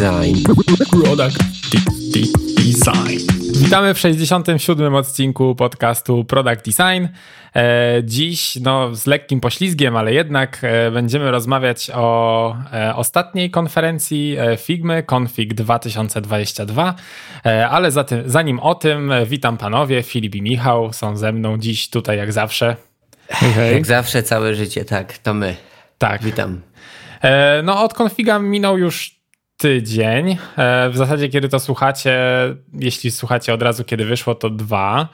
Design. Product Design. Witamy w 67. odcinku podcastu Product Design. E, dziś no, z lekkim poślizgiem, ale jednak e, będziemy rozmawiać o e, ostatniej konferencji Figmy, Config 2022. Ale zanim o tym, witam panowie, Filip i Michał są ze mną dziś tutaj jak zawsze. Hej, hej. Jak zawsze całe życie, tak, to my. Tak. Witam. No od Configa minął już tydzień. E, w zasadzie, kiedy to słuchacie, jeśli słuchacie od razu, kiedy wyszło, to dwa.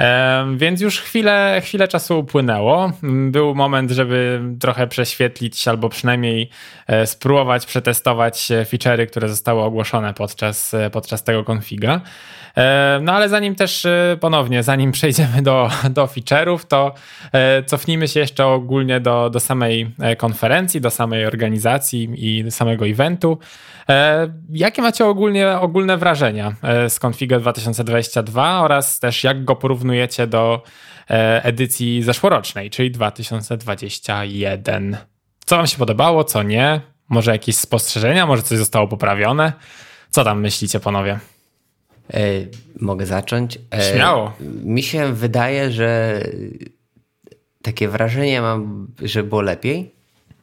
E, więc już chwilę, chwilę czasu upłynęło. Był moment, żeby trochę prześwietlić albo przynajmniej e, spróbować przetestować feature'y, które zostały ogłoszone podczas, podczas tego konfiga. No ale zanim też ponownie, zanim przejdziemy do, do feature'ów, to cofnijmy się jeszcze ogólnie do, do samej konferencji, do samej organizacji i samego eventu. E, jakie macie ogólnie, ogólne wrażenia e, z Configure 2022 oraz też jak go porównujecie do e, edycji zeszłorocznej, czyli 2021? Co wam się podobało, co nie? Może jakieś spostrzeżenia, może coś zostało poprawione? Co tam myślicie, panowie? E, mogę zacząć? E, Śmiało. Mi się wydaje, że takie wrażenie mam, że było lepiej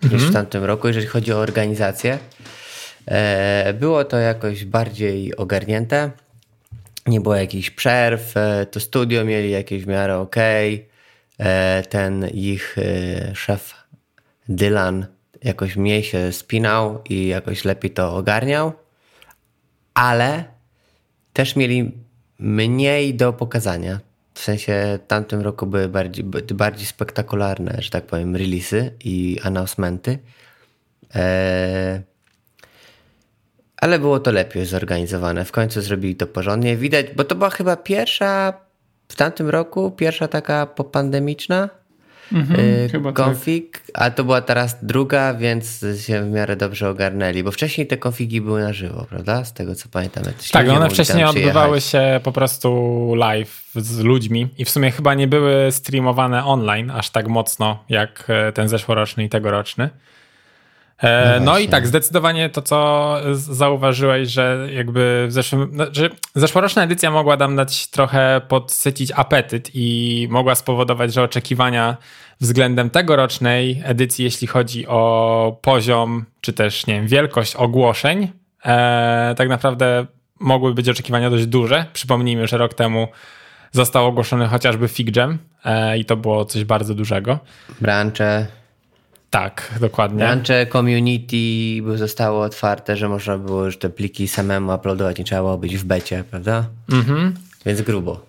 mhm. niż w tamtym roku, jeżeli chodzi o organizację. E, było to jakoś bardziej ogarnięte. Nie było jakichś przerw. To studio mieli jakieś w miarę ok. Ten ich szef Dylan jakoś mniej się spinał i jakoś lepiej to ogarniał. Ale też mieli mniej do pokazania. W sensie tamtym roku były bardziej, bardziej spektakularne, że tak powiem, releasy i announcementy. Eee, ale było to lepiej zorganizowane. W końcu zrobili to porządnie. Widać, bo to była chyba pierwsza w tamtym roku, pierwsza taka popandemiczna mhm, yy, konfig, tak. a to była teraz druga, więc się w miarę dobrze ogarnęli, bo wcześniej te konfigi były na żywo, prawda? Z tego co pamiętam. Tak, one wcześniej odbywały się po prostu live z ludźmi i w sumie chyba nie były streamowane online aż tak mocno jak e, ten zeszłoroczny i tegoroczny. E, no, no i tak, zdecydowanie to, co zauważyłeś, że jakby w zeszłym, no, że zeszłoroczna edycja mogła nam dać trochę podsycić apetyt i mogła spowodować, że oczekiwania względem tegorocznej edycji, jeśli chodzi o poziom, czy też, nie wiem, wielkość ogłoszeń, e, tak naprawdę mogły być oczekiwania dość duże. Przypomnijmy, że rok temu został ogłoszony chociażby FigJam e, i to było coś bardzo dużego. Brancze. Tak, dokładnie. Brancze community zostało otwarte, że można było już te pliki samemu uploadować, nie trzeba było być w becie, prawda? Mhm. Więc grubo.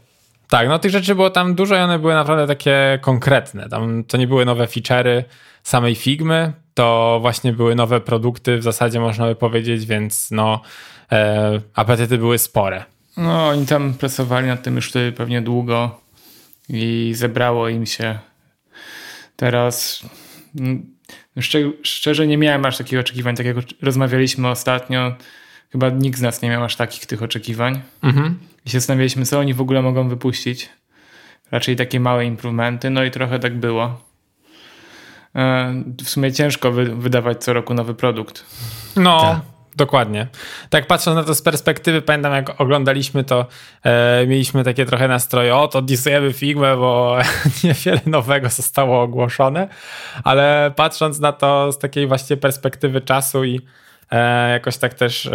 Tak, no tych rzeczy było tam dużo i one były naprawdę takie konkretne. Tam to nie były nowe feature'y samej Figmy, to właśnie były nowe produkty w zasadzie można by powiedzieć, więc no e, apetyty były spore. No oni tam pracowali nad tym już pewnie długo i zebrało im się. Teraz Szczerze nie miałem aż takich oczekiwań, tak jak rozmawialiśmy ostatnio. Chyba nikt z nas nie miał aż takich tych oczekiwań. Mhm. I się zastanawialiśmy, co oni w ogóle mogą wypuścić. Raczej takie małe improvementy, no i trochę tak było. E, w sumie ciężko wydawać co roku nowy produkt. No, tak. Dokładnie. Tak patrząc na to z perspektywy, pamiętam jak oglądaliśmy to, e, mieliśmy takie trochę nastroje, o to disujemy Figmę, bo niewiele nowego zostało ogłoszone, ale patrząc na to z takiej właśnie perspektywy czasu i e, jakoś tak też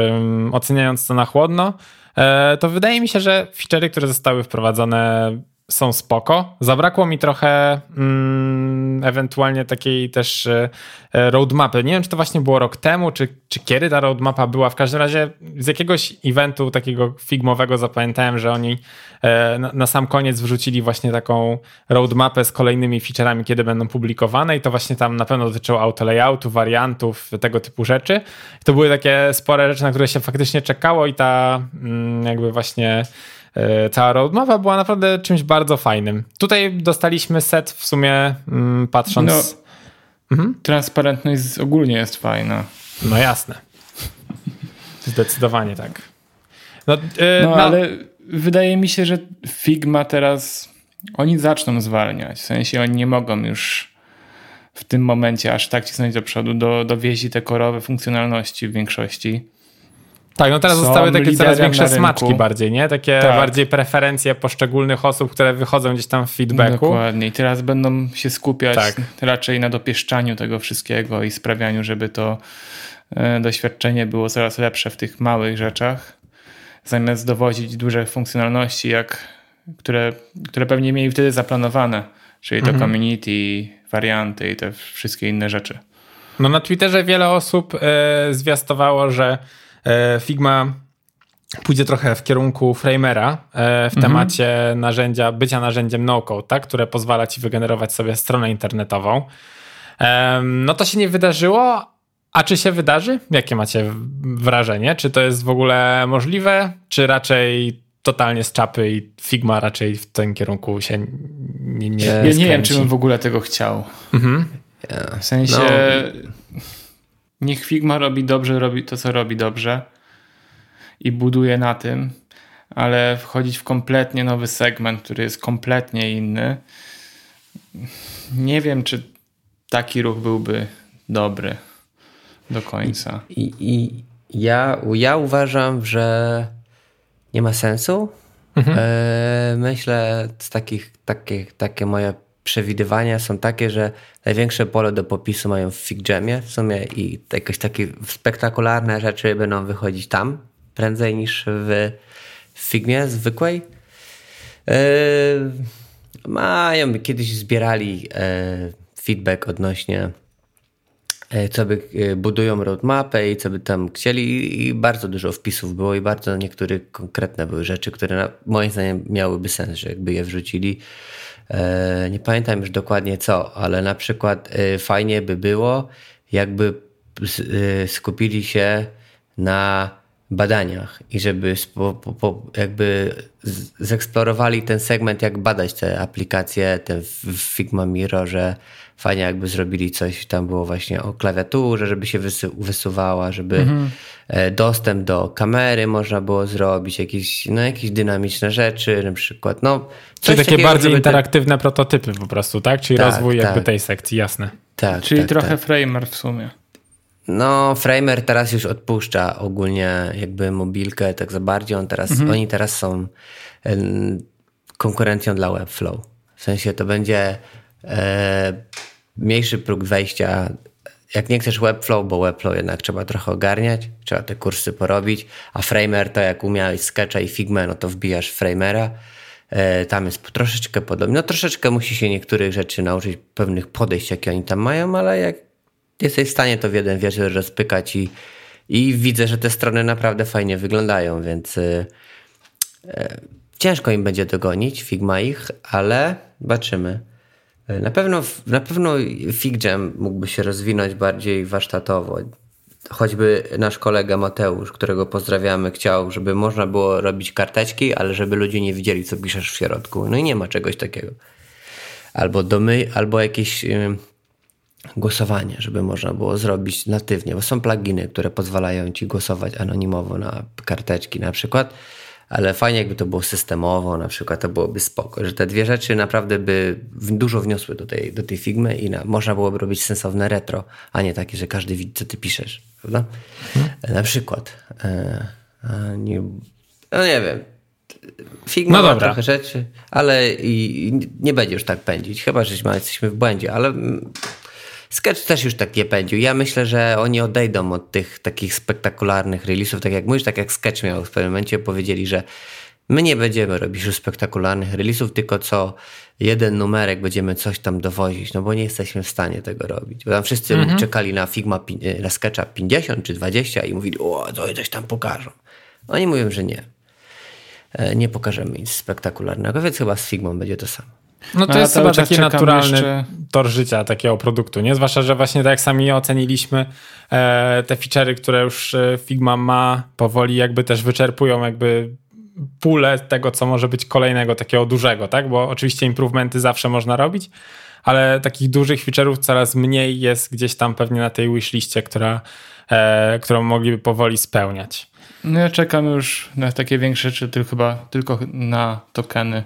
oceniając to na chłodno, e, to wydaje mi się, że feature'y, które zostały wprowadzone są spoko. Zabrakło mi trochę mm, ewentualnie takiej też e, e, roadmapy. Nie wiem, czy to właśnie było rok temu, czy, czy kiedy ta roadmapa była. W każdym razie z jakiegoś eventu takiego figmowego zapamiętałem, że oni e, na, na, sam koniec wrzucili właśnie taką roadmapę z kolejnymi featureami, kiedy będą publikowane i to właśnie tam na pewno dotyczyło autolayoutu, wariantów, tego typu rzeczy. To były takie spore rzeczy, na które się faktycznie czekało i ta mm, jakby właśnie cała roadmapa była naprawdę czymś bardzo fajnym. Tutaj dostaliśmy set w sumie mm, patrząc... No, mhm. Transparentność ogólnie jest fajna. No jasne. Zdecydowanie tak. No, yy, no, no ale wydaje mi się, że Figma teraz oni zaczną zwalniać. W sensie oni nie mogą już w tym momencie aż tak cisnąć do przodu, do, dowieźli te korowe funkcjonalności w większości. Tak, no teraz zostały takie coraz większe smaczki bardziej, nie? Takie tak. bardziej preferencje poszczególnych osób, które wychodzą gdzieś tam w feedbacku. Dokładnie. I teraz będą się skupiać tak. raczej na dopieszczaniu tego wszystkiego i sprawianiu, żeby to e, doświadczenie było coraz lepsze w tych małych rzeczach, zamiast dowozić duże funkcjonalności, jak, które, które pewnie mieli wtedy zaplanowane, czyli to mhm. community, warianty i te wszystkie inne rzeczy. No na Twitterze wiele osób e, zwiastowało, że Figma pójdzie trochę w kierunku framera e, w mhm. temacie narzędzia, bycia narzędziem no-code, tak? które pozwala ci wygenerować sobie stronę internetową. E, no to się nie wydarzyło, a czy się wydarzy? Jakie macie wrażenie? Czy to jest w ogóle możliwe, czy raczej totalnie z czapy i Figma raczej w tym kierunku się nie, nie Ja nie wiem, czy bym w ogóle tego chciał. Mhm. W sensie no. Niech Figma robi dobrze, robi to, co robi dobrze i buduje na tym, ale wchodzić w kompletnie nowy segment, który jest kompletnie inny, nie wiem, czy taki ruch byłby dobry do końca. I, i ja, ja uważam, że nie ma sensu. Mhm. E, myślę, z takich, takie, takie moje przewidywania są takie, że największe pole do popisu mają w FigJamie w sumie i jakieś takie spektakularne rzeczy będą wychodzić tam prędzej niż w Figmie zwykłej. Yy, mają, kiedyś zbierali e, feedback odnośnie e, co by budują roadmapę i co by tam chcieli i bardzo dużo wpisów było i bardzo niektóre konkretne były rzeczy, które moim zdaniem miałyby sens, że jakby je wrzucili. E, nie pamiętam już dokładnie co, ale na przykład e, fajnie by było, jakby e, skupili się na badaniach i żeby jakby zeksplorowali ten segment, jak badać te aplikacje, ten w Figma Mirrorze, fajnie jakby zrobili coś, tam było właśnie o klawiaturze, żeby się wysuwała, żeby mhm. E, dostęp do kamery można było zrobić, jakieś, no, jakieś dynamiczne rzeczy, na przykład. No, Czyli takie takiego, bardziej interaktywne te... prototypy po prostu, tak? Czyli tak, rozwój tak. jakby tej sekcji, jasne. Tak, Czyli tak, trochę tak. framer w sumie. No, Framer teraz już odpuszcza ogólnie jakby mobilkę tak za bardziej. On teraz, mhm. Oni teraz są konkurencją dla Webflow. W sensie to będzie mniejszy próg wejścia. Jak nie chcesz Webflow, bo Webflow jednak trzeba trochę ogarniać, trzeba te kursy porobić, a Framer to jak umiałeś Sketcha i Figma, no to wbijasz Framera. E, tam jest troszeczkę podobnie. No troszeczkę musi się niektórych rzeczy nauczyć, pewnych podejść, jakie oni tam mają, ale jak jesteś w stanie to w jeden wieczór rozpykać i, i widzę, że te strony naprawdę fajnie wyglądają, więc y, ciężko im będzie dogonić Figma ich, ale zobaczymy. Y, na pewno, na pewno FigJam mógłby się rozwinąć bardziej warsztatowo. Choćby nasz kolega Mateusz, którego pozdrawiamy, chciał, żeby można było robić karteczki, ale żeby ludzie nie widzieli, co piszesz w środku. No i nie ma czegoś takiego. Albo domy, albo jakieś głosowanie, żeby można było zrobić natywnie, bo są pluginy, które pozwalają ci głosować anonimowo na karteczki na przykład, ale fajnie jakby to było systemowo, na przykład to byłoby spoko, że te dwie rzeczy naprawdę by dużo wniosły do tej, do tej Figmy i na, można byłoby robić sensowne retro, a nie takie, że każdy widzi, co ty piszesz, prawda? Hmm. Na przykład. E, nie, no nie wiem. Figma no ma trochę rzeczy, ale i, nie będzie już tak pędzić, chyba, że jesteśmy w błędzie, ale Sketch też już tak nie pędził. Ja myślę, że oni odejdą od tych takich spektakularnych release'ów, tak jak mówisz, tak jak Sketch miał w eksperymencie, powiedzieli, że my nie będziemy robić już spektakularnych release'ów, tylko co jeden numerek będziemy coś tam dowozić, no bo nie jesteśmy w stanie tego robić. Bo tam wszyscy mhm. czekali na Figma, na Sketcha 50 czy 20 i mówili, o, to coś tam pokażą. Oni mówią, że nie. E, nie pokażemy nic spektakularnego, więc chyba z Figmą będzie to samo. No to no, jest chyba taki naturalny jeszcze... tor życia takiego produktu, nie? Zwłaszcza, że właśnie tak jak sami oceniliśmy, e, te feature'y, które już e, Figma ma, powoli jakby też wyczerpują jakby pulę tego, co może być kolejnego takiego dużego, tak? Bo oczywiście improvementy zawsze można robić, ale takich dużych feature'ów coraz mniej jest gdzieś tam pewnie na tej wishliście, która, e, którą mogliby powoli spełniać. No ja czekam już na takie większe rzeczy, tylko chyba tylko na tokeny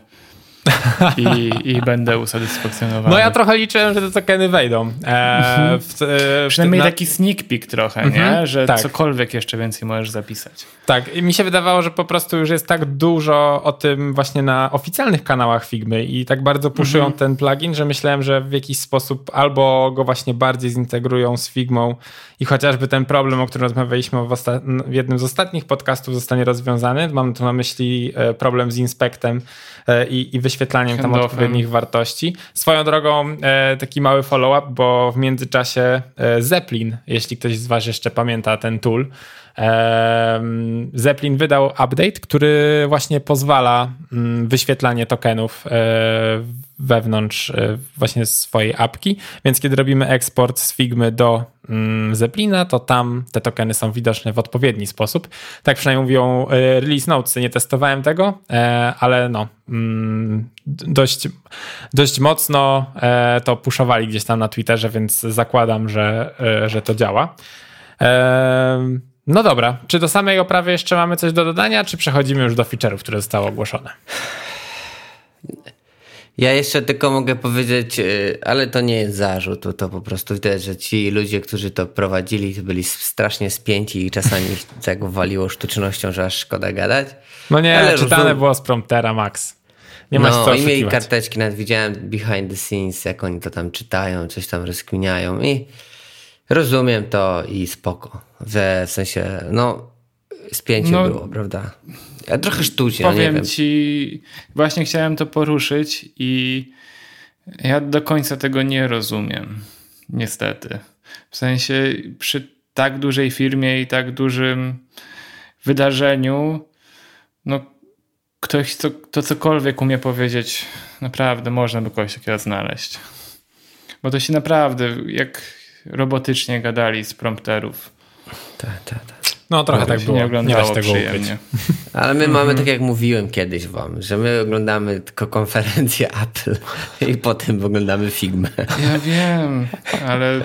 i, i będę usatysfakcjonowany. No ja trochę liczyłem, że te tokeny wejdą. E, mhm. w, w, Przynajmniej na... taki sneak peek trochę, mhm. nie? Że tak. cokolwiek jeszcze więcej możesz zapisać. Tak, i mi się wydawało, że po prostu już jest tak dużo o tym właśnie na oficjalnych kanałach Figmy i tak bardzo puszują mhm. ten plugin, że myślałem, że w jakiś sposób albo go właśnie bardziej zintegrują z Figmą i chociażby ten problem, o którym rozmawialiśmy w, w jednym z ostatnich podcastów zostanie rozwiązany. Mam tu na myśli e, problem z inspektem e, i, i wyświetlaniem tam odpowiednich wartości. Swoją drogą e, taki mały follow-up, bo w międzyczasie Zeppelin, jeśli ktoś z was jeszcze pamięta ten tool, Zeppelin wydał update, który właśnie pozwala mm, wyświetlanie tokenów wewnątrz e, właśnie swojej apki, więc kiedy robimy eksport z Figmy do mm, Zeplina, to tam te tokeny są widoczne w odpowiedni sposób. Tak przynajmniej mówią e, release notes, nie testowałem tego, e, ale no mm, dość, dość mocno to puszowali gdzieś tam na Twitterze, więc zakładam, że, że to działa. No dobra, czy do samej oprawy jeszcze mamy coś do dodania, czy przechodzimy już do feature'ów, które zostały ogłoszone? Ja jeszcze tylko mogę powiedzieć, y, ale to nie jest zarzut, to, to po prostu widać, że ci ludzie, którzy to prowadzili, to byli strasznie spięci i czasami tak waliło sztucznością, że aż szkoda gadać. No nie, ale czytane rozum... było z promptera, Max. Nie masz no, co i mieli karteczki, nawet widziałem behind the scenes, jak oni to tam czytają, coś tam rozkminiają i rozumiem to i spoko. Że w sensie, no, spięcie no, było, prawda? Ja trochę sztucznie, Powiem no nie wiem. ci, właśnie chciałem to poruszyć i ja do końca tego nie rozumiem. Niestety. W sensie przy tak dużej firmie i tak dużym wydarzeniu, no ktoś, co, to cokolwiek umie powiedzieć, naprawdę można by kogoś takiego znaleźć. Bo to się naprawdę, jak robotycznie gadali z prompterów. Tak, tak, tak. No trochę tak było. Nie, oglądało nie tego przyjemnie. Ale my mamy, tak jak mówiłem kiedyś wam, że my oglądamy tylko konferencję Apple i potem oglądamy Figmę. Ja wiem, ale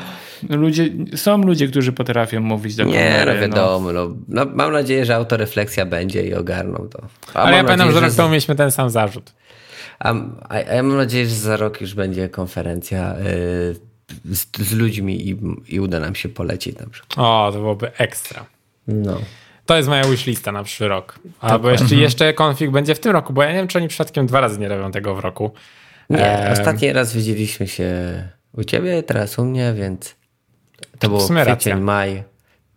ludzie, są ludzie, którzy potrafią mówić do kamery. Nie, no wiadomo. No. No, mam nadzieję, że autorefleksja będzie i ogarną to. A ale ja pamiętam, że rok temu mieliśmy ten sam zarzut. A, a, a, ja mam nadzieję, że za rok już będzie konferencja y, z, z, ludźmi i, i uda nam się polecieć na przykład. O, to byłoby ekstra. No. To jest moja wishlista na przyszły rok. Albo jeszcze, mhm. jeszcze config będzie w tym roku, bo ja nie wiem, czy oni przypadkiem dwa razy nie robią tego w roku. Nie, e... ostatni raz widzieliśmy się u ciebie, teraz u mnie, więc to było kwiecień, maj.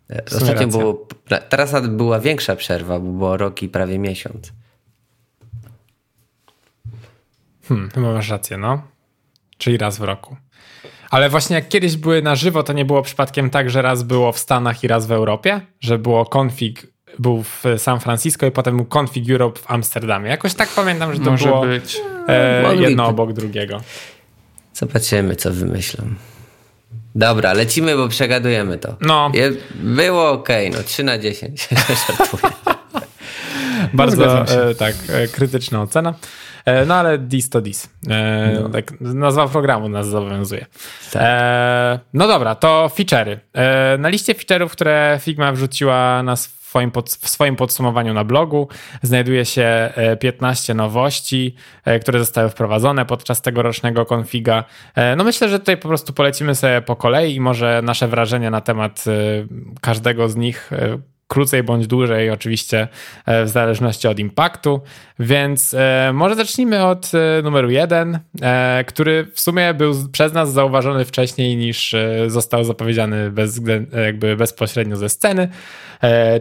E, ostatnio było, teraz była większa przerwa, bo było rok i prawie miesiąc. Hmm, chyba masz rację, no. Czyli raz w roku. Ale właśnie jak kiedyś były na żywo, to nie było przypadkiem tak, że raz było w Stanach i raz w Europie, że było config był w San Francisco i potem był Config Europe w Amsterdamie. Jakoś tak pamiętam, że to Może było być. E, jedno obok drugiego. Zobaczymy, co wymyślą. Dobra, lecimy, bo przegadujemy to. No. Je, było ok, no 3 na 10. Bardzo e, tak, e, krytyczna ocena. E, no ale dis to dis. E, no. Tak, nazwa programu nas zobowiązuje. Tak. E, no dobra, to feature'y. Na liście feature'ów, które Figma wrzuciła na swoim pod, w swoim podsumowaniu na blogu znajduje się 15 nowości, które zostały wprowadzone podczas tegorocznego konfiga. No myślę, że tutaj po prostu polecimy sobie po kolei i może nasze wrażenia na temat każdego z nich krócej bądź dłużej, oczywiście e, w zależności od impaktu. Więc e, może zacznijmy od e, numeru jeden, który w sumie był przez nas zauważony wcześniej niż został zapowiedziany bez, jakby bezpośrednio ze sceny,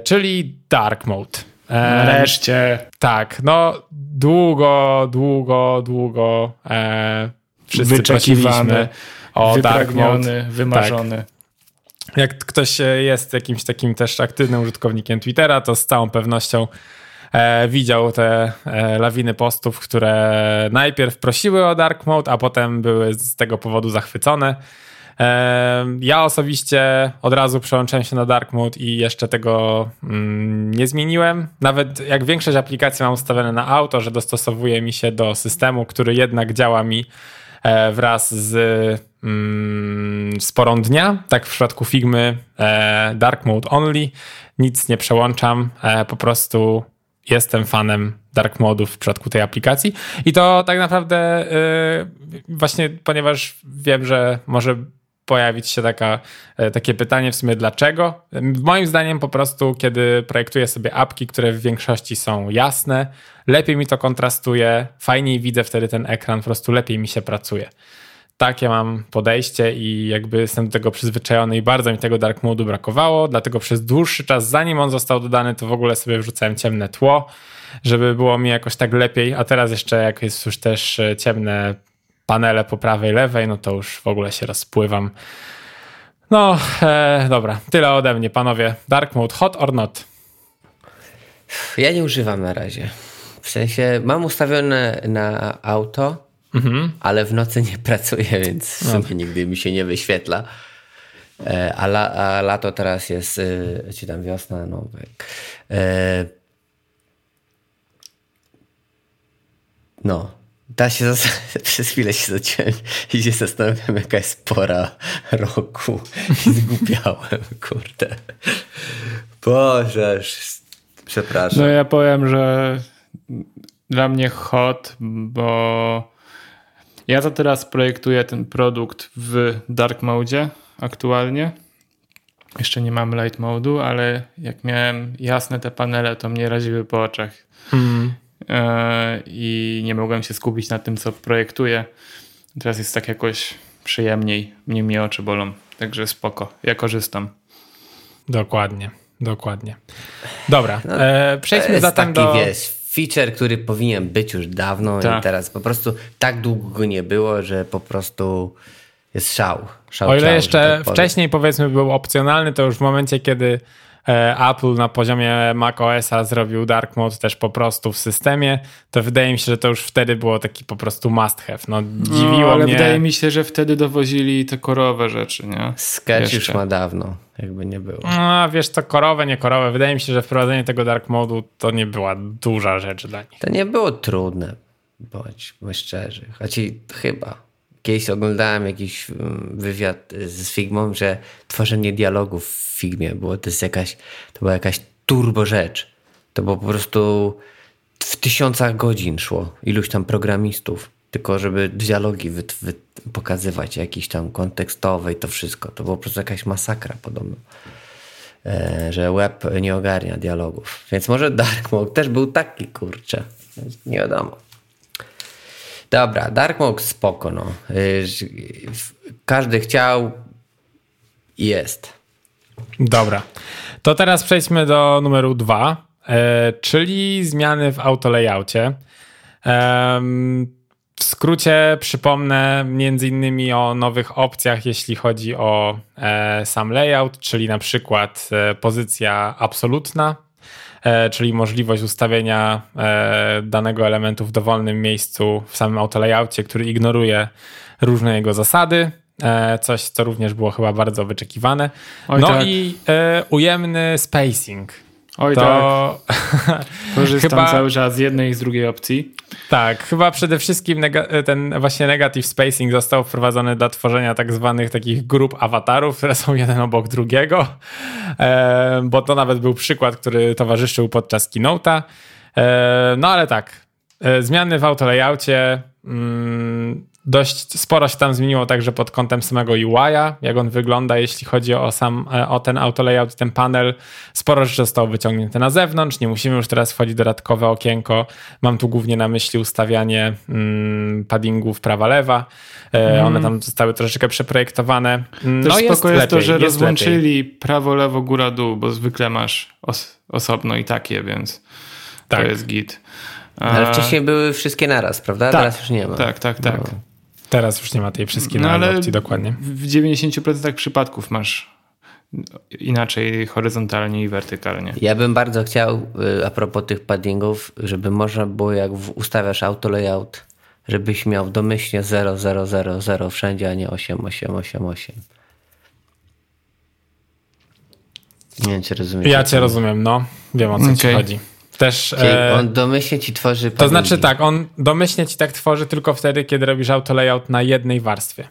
czyli Dark Mode. Nareszcie. Tak, no długo, długo, długo e, wszyscy Wyczekiwany, o Dark Mode. wymarzony. Tak. Jak ktoś jest jakimś takim też aktywnym użytkownikiem Twittera, to z całą pewnością e, widział te e, lawiny postów, które najpierw prosiły o dark mode, a potem były z tego powodu zachwycone. E, ja osobiście od razu przełączyłem się na dark mode i jeszcze tego mm, nie zmieniłem. Nawet jak większość aplikacji mam ustawione na auto, że dostosowuje mi się do systemu, który jednak działa mi E, wraz z mm, sporą dnia. Tak w przypadku Figmy e, Dark Mode Only. Nic nie przełączam, e, po prostu jestem fanem dark modów w przypadku tej aplikacji. I to tak naprawdę właśnie, ponieważ wiem, że może pojawić się taka, e, takie pytanie w sumie dlaczego. Moim zdaniem po prostu, kiedy projektuję sobie apki, które w większości są jasne, lepiej mi to kontrastuje, fajniej widzę wtedy ten ekran, po prostu lepiej mi się pracuje. Takie mam podejście i jakby jestem do tego przyzwyczajony i bardzo mi tego dark modu brakowało, dlatego przez dłuższy czas, zanim on został dodany, to w ogóle sobie wrzucałem ciemne tło, żeby było mi jakoś tak lepiej, a teraz jeszcze jak jest już też e, ciemne panele po prawej, lewej, no to już w ogóle się rozpływam. No, e, dobra, tyle ode mnie, panowie. Dark mode, hot or not? Ja nie używam na razie. W sensie mam ustawione na auto, mhm. ale w nocy nie pracuję, więc no. nigdy mi się nie wyświetla. E, a, la, a lato teraz jest, e, czy tam wiosna, no. E, no, Da się przez chwilę się zaciąłem i się zastanawiam, jaka jest pora roku. I zgubiałem, kurde. Boże, przepraszam. No ja powiem, że dla mnie hot, bo ja to teraz projektuję ten produkt w dark mode aktualnie. Jeszcze nie mamy light modu, ale jak miałem jasne te panele, to mnie raziły po oczach. Mm. E, i nie mogłem się skupić na tym, co projektuję. Teraz jest tak jakoś przyjemniej, mniej mnie oczy bolą, także spoko, ja korzystam. Dokładnie, dokładnie. Dobra, no, e, przejdźmy zatem taki, do... Wiesz, feature, który powinien być już dawno Ta. i teraz po prostu tak długo go nie było, że po prostu jest szał. szał o ile szał, jeszcze tak wcześniej powiedzmy był opcjonalny, to już w momencie, kiedy Apple na poziomie macOSa zrobił dark mode też po prostu w systemie, to wydaje mi się, że to już wtedy było taki po prostu must have. No, dziwiło no, ale mnie. wydaje mi się, że wtedy dowozili te korowe rzeczy, nie? Sketch już ma dawno, jakby nie było. No, wiesz, to korowe, nie korowe. Wydaje mi się, że wprowadzenie tego dark modu to nie była duża rzecz dla nich. To nie było trudne, bądźmy szczerzy. Choć chyba kiedyś oglądałem jakiś mm, wywiad z Figmą, że tworzenie dialogów w Figmie było to jest jakaś, to była jakaś turbo rzecz. To było po prostu w tysiącach godzin szło iluś tam programistów, tylko żeby dialogi wy, wy, pokazywać, jakieś tam kontekstowe i to wszystko. To było po prostu jakaś masakra podobno. E, że web nie ogarnia dialogów. Więc może Dark Mode też był taki, kurczę. Nie wiadomo. Dobra, Dark Mode spoko, no. Y, każdy chciał i jest. Dobra. To teraz przejdźmy do numeru dwa, e, czyli zmiany w autolayoutie. W skrócie przypomnę między innymi o nowych opcjach, jeśli chodzi o e, sam layout, czyli na przykład e, pozycja absolutna, czyli możliwość ustawienia e, danego elementu w dowolnym miejscu w samym autolayoutie, który ignoruje różne jego zasady. E, coś, co również było chyba bardzo wyczekiwane. Oj, no tak. i ujemny spacing. Oj to... tak. Korzystam chyba... cały czas z jednej i z drugiej opcji. Tak, chyba przede wszystkim ten właśnie negative spacing został wprowadzony dla tworzenia tak zwanych takich grup awatarów, które są jeden obok drugiego, e, bo to nawet był przykład, który towarzyszył podczas keynote'a. E, no ale tak, e, zmiany w autolayoutie mm, dość sporo się tam zmieniło także pod kątem samego UI-a, jak on wygląda, jeśli chodzi o sam, e, o ten auto layout, ten panel. Sporo rzeczy zostało wyciągnięte na zewnątrz, nie musimy już teraz wchodzić dodatkowe okienko. Mam tu głównie na myśli ustawianie mm, paddingów prawa-lewa. Mm. One tam zostały troszeczkę przeprojektowane. No Też jest spoko jest lepiej, to, że jest rozłączyli prawo, lewo, góra, dół, bo zwykle masz os osobno i takie, więc tak. to jest git. Ale wcześniej były wszystkie naraz, prawda? Tak, Teraz już nie ma. Tak, tak, tak. No. Teraz już nie ma tej wszystkiej no, ale opcji, dokładnie. W 90% przypadków masz inaczej horyzontalnie i wertykalnie. Ja bym bardzo chciał, y, a propos tych paddingów, żeby można było, jak ustawiasz auto layout, żebyś miał domyślnie 0000 wszędzie, a nie 8888. Nie wiem, czy rozumiesz. Ja cię rozumiem, no. Wiem o co okay. ci chodzi. Też, e, on domyślnie ci tworzy. To znaczy tak, on domyślnie ci tak tworzy tylko wtedy, kiedy robisz auto layout na jednej warstwie.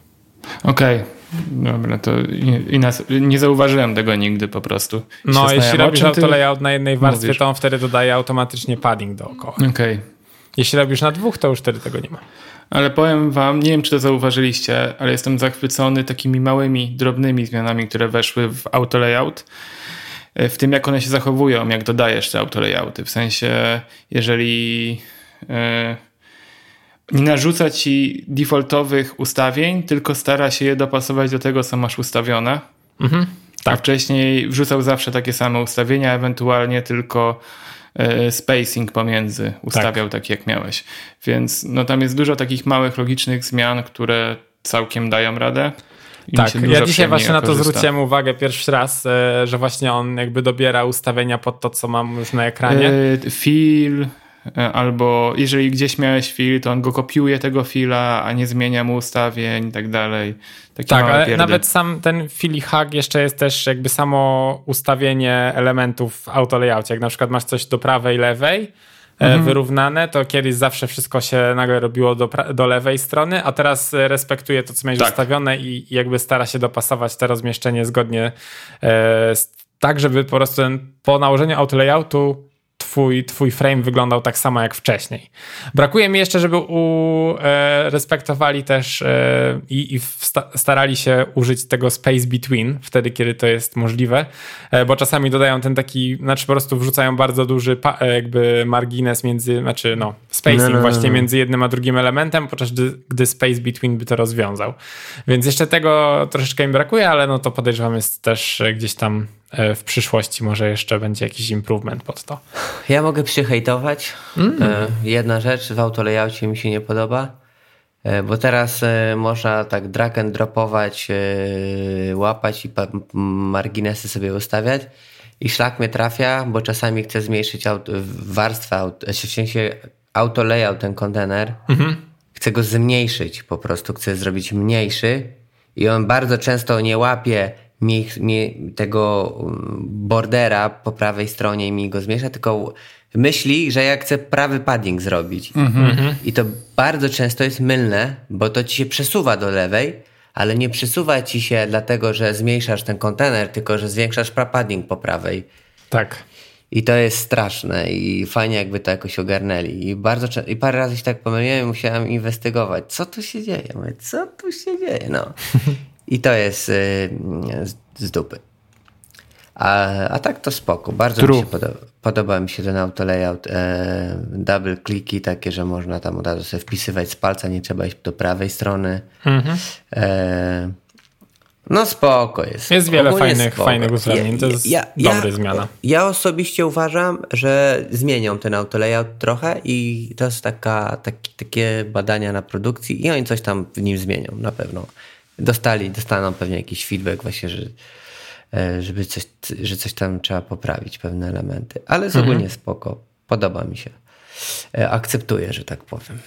Okej. Okay. Dobra, to i nas, nie zauważyłem tego nigdy po prostu. No, jeśli robisz auto layout na jednej warstwie, mówisz? to on wtedy dodaje automatycznie padding dookoła. Okej. Okay. Jeśli robisz na dwóch, to już wtedy tego nie ma. Ale powiem wam, nie wiem czy to zauważyliście, ale jestem zachwycony takimi małymi, drobnymi zmianami, które weszły w auto layout. E, w tym, jak one się zachowują, jak dodajesz te auto layouty. W sensie, jeżeli e, nie narzuca ci defaultowych ustawień, tylko stara się je dopasować do tego, co masz ustawione. Mhm. Tak. A wcześniej wrzucał zawsze takie same ustawienia, ewentualnie tylko e, spacing pomiędzy ustawiał tak. tak jak miałeś. Więc no, tam jest dużo takich małych, logicznych zmian, które całkiem dają radę. Tak, ja dzisiaj właśnie na to zwróciłem uwagę pierwszy raz, e, że właśnie on jakby dobiera ustawienia pod to, co mam już na ekranie. E, feel, E, albo jeżeli gdzieś miałeś fil, to on go kopiuje tego fila, a nie zmienia mu ustawień i tak dalej. Takie tak, ale pierdy. nawet sam ten fili hack jeszcze jest też jakby samo ustawienie elementów w autolayoutie. Jak na przykład masz coś do prawej, lewej, mhm. wyrównane, to kiedyś zawsze wszystko się nagle robiło do, do lewej strony, a teraz respektuje to, co miałeś tak. ustawione i, jakby stara się dopasować to rozmieszczenie zgodnie e, z, tak, żeby po prostu ten, po nałożeniu autolayoutu twój, twój frame wyglądał tak samo jak wcześniej. Brakuje mi jeszcze, żeby u, e, respektowali też e, i, i starali się użyć tego space between, wtedy kiedy to jest możliwe, e, bo czasami dodają ten taki, znaczy po prostu wrzucają bardzo duży e, jakby margines między, znaczy no, spacing no, no, no. właśnie między jednym a drugim elementem, podczas gdy, gdy space between by to rozwiązał. Więc jeszcze tego troszeczkę mi brakuje, ale no to podejrzewam jest też gdzieś tam w przyszłości może jeszcze będzie jakiś improvement pod to. Ja mogę przyhejtować. Mm. E, jedna rzecz w autolayoutie mi się nie podoba, e, bo teraz można tak drag and dropować, łapać i marginesy sobie ustawiać i szlak mnie trafia, bo czasami chcę zmniejszyć warstwę, w sensie auto layout, ten kontener, mm -hmm. chcę go zmniejszyć po prostu, chcę zrobić mniejszy i on bardzo często nie łapie mi, mi tego mm, bordera po prawej stronie i mi go zmiesza, tylko myśli, że ja chcę prawy padding zrobić. Mm -hmm. I to bardzo często jest mylne, bo to ci się przesuwa do lewej, ale nie przesuwa ci się dlatego, że zmniejszasz ten kontener, tylko że zwiększasz padding po prawej. Tak. I to jest straszne i fajnie jakby to jakoś ogarnęli. I bardzo i parę razy się tak pomyliłem i musiałem inwestygować. Co tu się dzieje? Mówię, co tu się dzieje? No. I to jest y, z dupy. A, a tak to spoko. Bardzo True. mi się podoba. Podoba mi się ten auto layout. E, double kliki takie, że można tam od razu sobie wpisywać z palca, nie trzeba iść do prawej strony. Mhm. E, no spoko jest. Jest wiele fajnych, fajnych usprawnień. To jest ja, ja, dobra zmiana. Ja osobiście uważam, że zmienią ten auto layout trochę i to jest taka, taki, takie badania na produkcji i oni coś tam w nim zmienią na pewno dostali, dostaną pewnie jakiś feedback właśnie, że, e, żeby coś, że coś tam trzeba poprawić, pewne elementy. Ale jest mhm. ogólnie spoko. Podoba mi się. E, akceptuję, że tak powiem.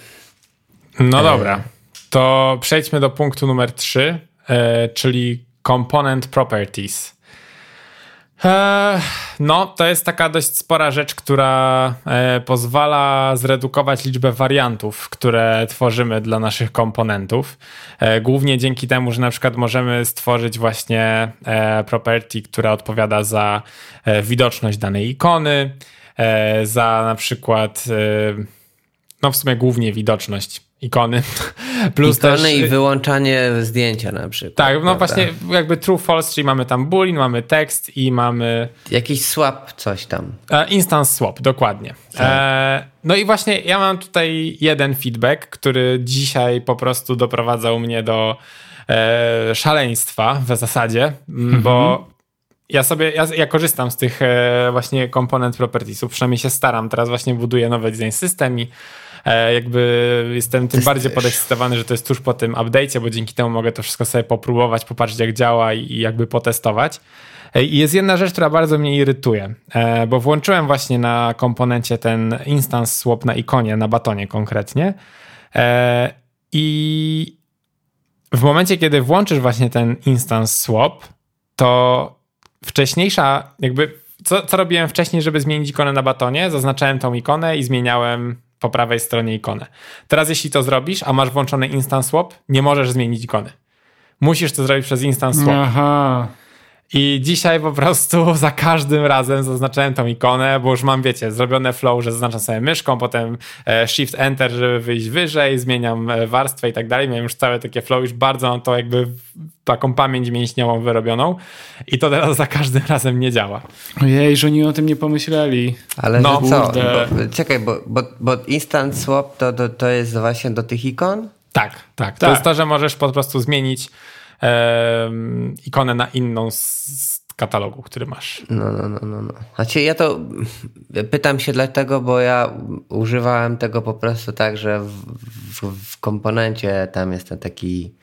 No e... dobra. To przejdźmy do punktu numer 3, e, czyli component properties. E, no, to jest taka dość spora rzecz, która e, pozwala zredukować liczbę wariantów, które tworzymy dla naszych komponentów. E, głównie dzięki temu, że na przykład możemy stworzyć właśnie property, która odpowiada za widoczność danej ikony, za na przykład, no w sumie głównie widoczność ikony. Plus ikony też... i wyłączanie zdjęcia na przykład. Tak, no prawda? właśnie jakby true, false, czyli mamy tam boolean, mamy tekst i mamy... Jakiś swap, coś tam. E, instance swap, dokładnie. Tak. E, no i właśnie ja mam tutaj jeden feedback, który dzisiaj po prostu doprowadzał mnie do e, szaleństwa w zasadzie, mhm. bo ja sobie, ja, ja, korzystam z tych właśnie komponent propertiesów, przynajmniej się staram, teraz właśnie buduję nowy design system i jakby jestem tym bardziej podekscytowany, że to jest tuż po tym update'cie, bo dzięki temu mogę to wszystko sobie popróbować, popatrzeć jak działa i jakby potestować. E, I jest jedna rzecz, która bardzo mnie irytuje, e, bo włączyłem właśnie na komponencie ten instance swap na ikonie, na batonie konkretnie. I w momencie, kiedy włączysz właśnie ten instance swap, to wcześniejsza, jakby co, co robiłem wcześniej, żeby zmienić ikonę na batonie? Zaznaczałem tą ikonę i zmieniałem po prawej stronie ikonę. Teraz jeśli to zrobisz, a masz włączony Instant Swap, nie możesz zmienić ikony. musisz to zrobić przez instant swap. Aha. I dzisiaj po prostu za każdym razem zaznaczałem tą ikonę, bo już mam, wiecie, zrobione flow, że zaznaczam sobie myszką, potem e, shift enter, żeby wyjść wyżej, zmieniam e, warstwę i tak dalej. Miałem już całe takie flow, już bardzo mam to jakby taką pamięć mięśniową wyrobioną i to teraz za każdym razem nie działa. Ojej, że oni o tym nie pomyśleli. Ale no, że co? Bo, czekaj, bo, bo, bo instant swap to, to, to jest właśnie do tych ikon? Tak, tak. tak. To jest to, że możesz po prostu zmienić ikonę na inną z katalogu, który masz. No, no, no, no. no. Znaczy ja to pytam się dlatego, bo ja używałem tego po prostu tak, że w, w, w komponencie tam jest ten taki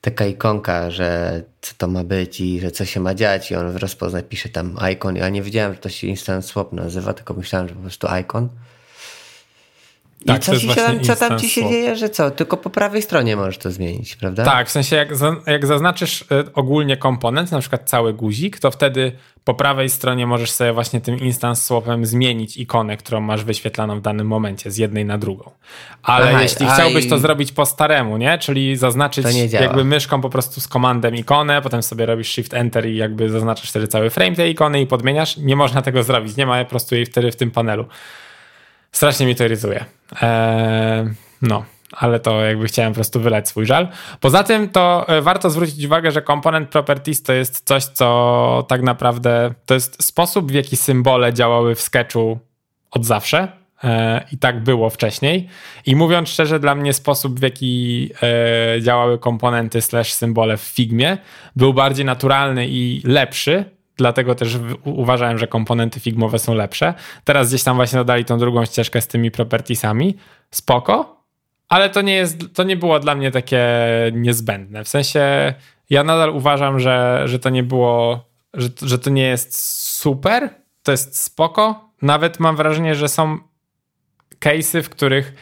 taka ikonka, że co to ma być i że co się ma dziać i on rozpozna, pisze tam icon. Ja nie wiedziałem, że to się instant swap nazywa, tylko myślałem, że po prostu icon. Tak, I co, ci się tam, co tam ci się dzieje, że co? Tylko po prawej stronie możesz to zmienić, prawda? Tak, w sensie jak, jak zaznaczysz y, ogólnie komponent, na przykład cały guzik, to wtedy po prawej stronie możesz sobie właśnie tym instance swapem zmienić ikonę, którą masz wyświetlaną w danym momencie z jednej na drugą. Ale Aha, jeśli chciałbyś to zrobić po staremu, nie? Czyli zaznaczyć jakby myszką po prostu z komandem ikonę, potem sobie robisz shift enter i jakby zaznaczasz wtedy cały frame tej ikony i podmieniasz, nie można tego zrobić, nie ma po prostu jej wtedy w tym panelu. Strasznie mi to irytuje. Eee, no, ale to jakby chciałem po prostu wylać swój żal. Poza tym to e, warto zwrócić uwagę, że component properties to jest coś, co tak naprawdę to jest sposób, w jaki symbole działały w sketchu od zawsze. E, I tak było wcześniej. I mówiąc szczerze, dla mnie sposób, w jaki e, działały komponenty slash symbole w Figmie był bardziej naturalny i lepszy dlatego też uważałem, że komponenty figmowe są lepsze. Teraz gdzieś tam właśnie dodali tą drugą ścieżkę z tymi propertiesami. Spoko, ale to nie, jest, to nie było dla mnie takie niezbędne. W sensie ja nadal uważam, że, że to nie było, że, że to nie jest super, to jest spoko. Nawet mam wrażenie, że są case'y, w których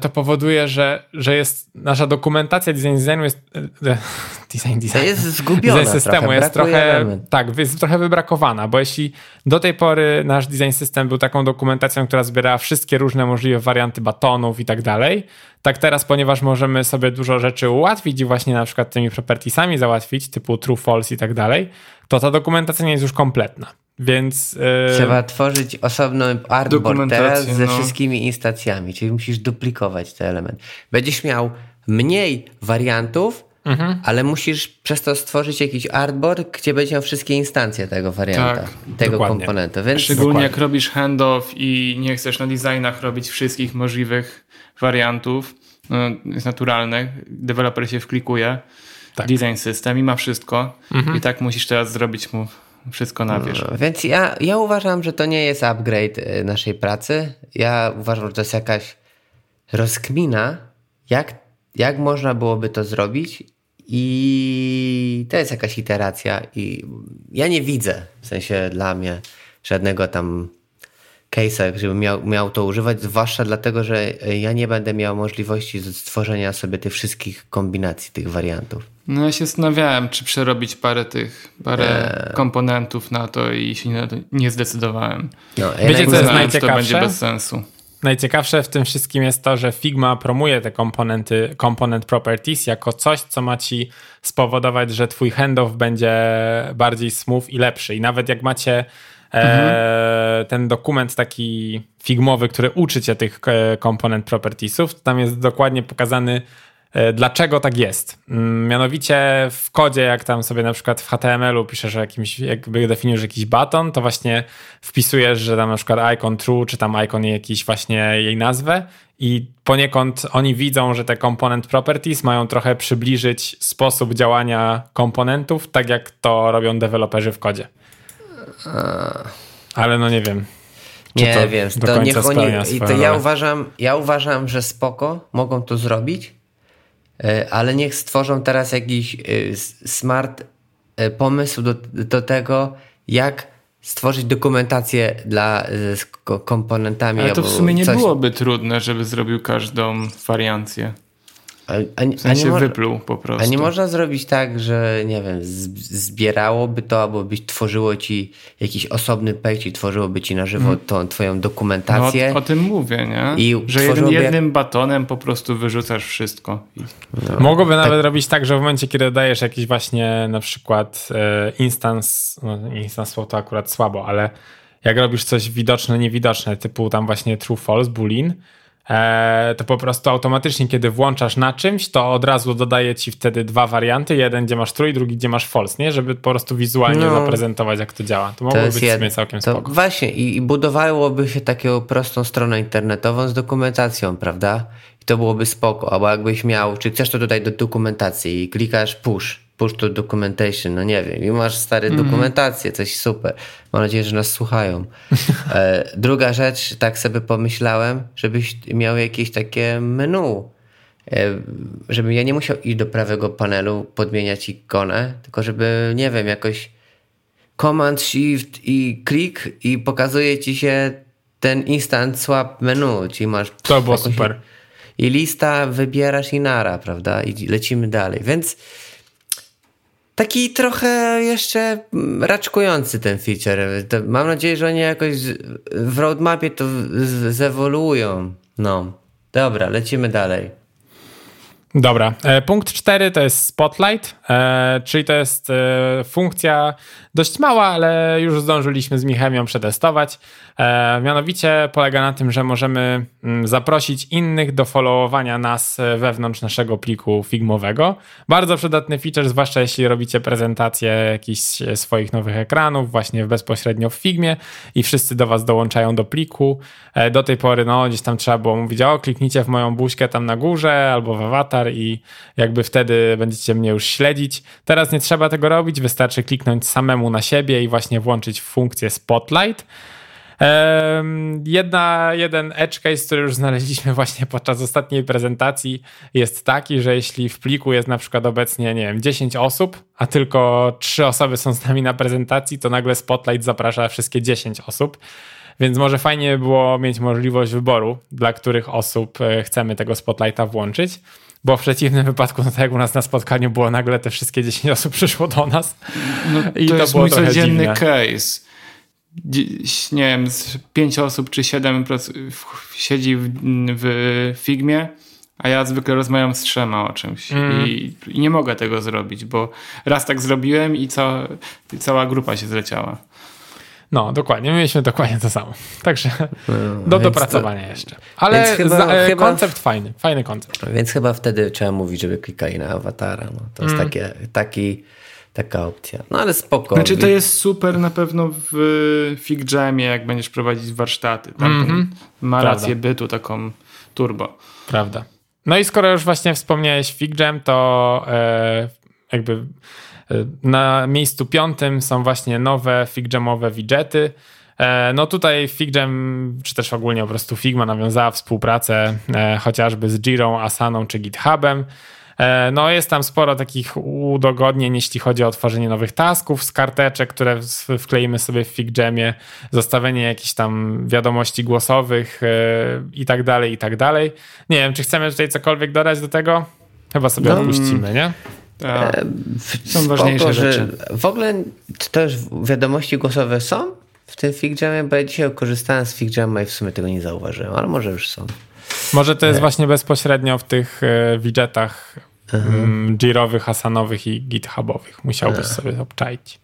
to powoduje, że, że jest nasza dokumentacja design designu jest e, design design. Jest zgubiona design systemu trochę, jest trochę element. tak, jest trochę wybrakowana, bo jeśli do tej pory nasz design system był taką dokumentacją, która zbierała wszystkie różne możliwe warianty batonów i tak dalej, tak teraz, ponieważ możemy sobie dużo rzeczy ułatwić i właśnie na przykład tymi propertiesami załatwić, typu true, false i tak dalej, to ta dokumentacja nie jest już kompletna. Więc. Yy... Trzeba tworzyć osobną artboard teraz ze no. wszystkimi instancjami, czyli musisz duplikować te elementy. Będziesz miał mniej wariantów, mhm. ale musisz przez to stworzyć jakiś artboard, gdzie będzie miał wszystkie instancje tego warianta, tak, tego dokładnie. komponentu. Więc... Szczególnie dokładnie. jak robisz handoff i nie chcesz na designach robić wszystkich możliwych wariantów, no, jest naturalne, deweloper się wklikuje, tak. design system i ma wszystko mhm. i tak musisz teraz zrobić mu wszystko na wierzch. No, więc ja, ja uważam, że to nie jest upgrade y, naszej pracy. Ja uważam, że to jest jakaś rozkmina, jak, jak można byłoby to zrobić i to jest jakaś iteracja i ja nie widzę, w sensie dla mnie, żadnego tam case'a, żebym miał, miał to używać, zwłaszcza dlatego, że ja nie będę miał możliwości stworzenia sobie tych wszystkich kombinacji, tych wariantów. No ja się zastanawiałem, czy przerobić parę tych, parę eee. komponentów na to i się nie, nie zdecydowałem. No, Wiecie, co jest najciekawsze? To będzie bez sensu. Najciekawsze w tym wszystkim jest to, że Figma promuje te komponenty, component properties jako coś, co ma ci spowodować, że twój handoff będzie bardziej smooth i lepszy. I nawet jak macie mhm. e, ten dokument taki figmowy, który uczy cię tych e, component propertiesów, tam jest dokładnie pokazany E, dlaczego tak jest? Mm, mianowicie w kodzie, jak tam sobie na przykład w HTML-u piszesz jakimś, jakby definiujesz jakiś baton, to właśnie wpisujesz, że tam na przykład icon true, czy tam icon jakiś właśnie jej nazwę i poniekąd oni widzą, że te component properties mają trochę przybliżyć sposób działania komponentów, tak jak to robią deweloperzy w kodzie. Ale no nie wiem. Nie wiem, to niech oni, to ja uważam, ja uważam, że spoko, mogą to zrobić, E, ale niech stworzą teraz jakiś e, smart e, pomysł do, do tego, jak stworzyć dokumentację dla, z komponentami. Ale to w sumie nie coś... byłoby trudne, żeby zrobił każdą wariancję. A, a, w sensie a nie wypluł po prostu. A nie można zrobić tak, że nie wiem, zbierałoby to, albo byś tworzyło ci jakiś osobny page i tworzyłoby ci na żywo hmm. tą twoją dokumentację. No, o, o, tym mówię, nie? I że jednym, jednym batonem po prostu wyrzucasz wszystko. No, Mogłoby tak. nawet robić tak, że w momencie, kiedy dajesz jakiś właśnie na przykład e, instans, no instans to akurat słabo, ale jak robisz coś widoczne, niewidoczne, typu tam właśnie true, false, boolean, to po prostu automatycznie, kiedy włączasz na czymś, to od razu dodaje ci wtedy dwa warianty. Jeden, gdzie masz true, drugi, gdzie masz false, nie? Żeby po prostu wizualnie no, zaprezentować, jak to działa. To mogłoby być jed... całkiem to spoko. Właśnie i, i budowałoby się taką prostą stronę internetową z dokumentacją, prawda? I to byłoby spoko. Albo jakbyś miał, czy chcesz to dodać do dokumentacji i klikasz push push to documentation, no nie wiem, i masz stare mm. dokumentację, coś super. Mam nadzieję, że nas słuchają. E, druga rzecz, tak sobie pomyślałem, żebyś miał jakieś takie menu, e, żebym ja nie musiał iść do prawego panelu, podmieniać ikonę, tylko żeby, nie wiem, jakoś command, shift i klik i pokazuje ci się ten instant swap menu, czyli masz... To było super. I lista, wybierasz i nara, prawda? I lecimy dalej, więc taki trochę jeszcze raczkujący ten feature. Mam nadzieję, że oni jakoś w roadmapie to zewoluują. No. Dobra, lecimy dalej. Dobra. E, punkt cztery to jest Spotlight, e, czyli to jest e, funkcja dość mała, ale już zdążyliśmy z Michałem przetestować. E, mianowicie polega na tym, że możemy mm, zaprosić innych do followowania nas wewnątrz naszego pliku figmowego. Bardzo przydatny feature, zwłaszcza jeśli robicie prezentację jakichś swoich nowych ekranów właśnie bezpośrednio w Figmie i wszyscy do was dołączają do pliku. E, do tej pory no gdzieś tam trzeba było mówić, o kliknijcie w moją buźkę tam na górze albo w awatar i jakby wtedy będziecie mnie już śledzić. Teraz nie trzeba tego robić, wystarczy kliknąć samemu na siebie i właśnie włączyć funkcję Spotlight. Jedna, jeden edge case, który już znaleźliśmy właśnie podczas ostatniej prezentacji jest taki, że jeśli w pliku jest na przykład obecnie, nie wiem, 10 osób, a tylko 3 osoby są z nami na prezentacji, to nagle Spotlight zaprasza wszystkie 10 osób. Więc może fajnie było mieć możliwość wyboru, dla których osób e, chcemy tego Spotlighta włączyć bo w przeciwnym wypadku, no tak jak u nas na spotkaniu było nagle te wszystkie 10 osób przyszło do nas. No, I to, to jest mój codzienny dziwne. case. Nie wiem, pięć osób czy siedem siedzi w, w Figmie, a ja zwykle rozmawiam z trzema o czymś mm. I, I, nie mogę tego zrobić, bo raz tak zrobiłem i, ca, i cała grupa się zleciała. No, dokładnie. Mieliśmy dokładnie to samo. Także no, do dopracowania to, jeszcze. Ale chyba, za, e, chyba, koncept fajny. Fajny koncept. Więc chyba wtedy trzeba mówić, żeby klikali na awatara. No, to jest mm. takie, taki, taka opcja. No ale spoko. Znaczy to jest super na pewno w FigJamie, jak będziesz prowadzić warsztaty. Tam mm -hmm. ma rację bytu taką turbo. Prawda. No i skoro już właśnie wspomniałeś FigJam, to e, jakby na miejscu piątym są właśnie nowe FigJamowe widgety. E, no tutaj FigJam, czy też ogólnie po prostu Figma nawiązała współpracę e, chociażby z Jirą, Asaną czy GitHubem. E, no jest tam sporo takich udogodnień, jeśli chodzi o tworzenie nowych tasków z karteczek, które wkleimy sobie w FigJamie, zostawienie jakichś tam wiadomości głosowych i tak dalej, i tak dalej. Nie wiem, czy chcemy tutaj cokolwiek dodać do tego? Chyba sobie no, odpuścimy, nie? Tak. E, są Spoko, ważniejsze rzeczy. W ogóle też wiadomości głosowe są w tym FigJamie, bo ja dzisiaj korzystałem z FigJama i w sumie tego nie zauważyłem, ale może już są. Może to jest e. właśnie bezpośrednio w tych e, widgetach mhm. Jirowych, Hasanowych i GitHubowych. Musiałbyś sobie obczaić.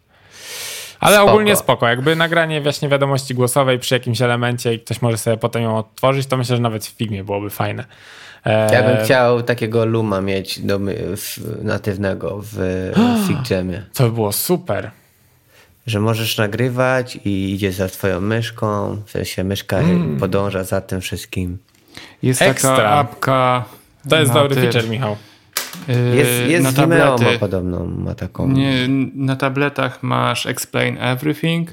Ale spoko. ogólnie spoko. Jakby nagranie właśnie wiadomości głosowej przy jakimś elemencie i ktoś może sobie potem ją odtworzyć, to myślę, że nawet w Figmie byłoby fajne. Ja bym chciał takiego Luma mieć do, w, natywnego w, w FigJamie. To by było super. Że możesz nagrywać i idzie za twoją myszką, w sensie myszka mm. podąża za tym wszystkim. Jest Ekstra. taka apka. To jest dobry feature, Michał. Y, jest, jest na tablety. ma podobną, ma taką. Nie, na tabletach masz Explain Everything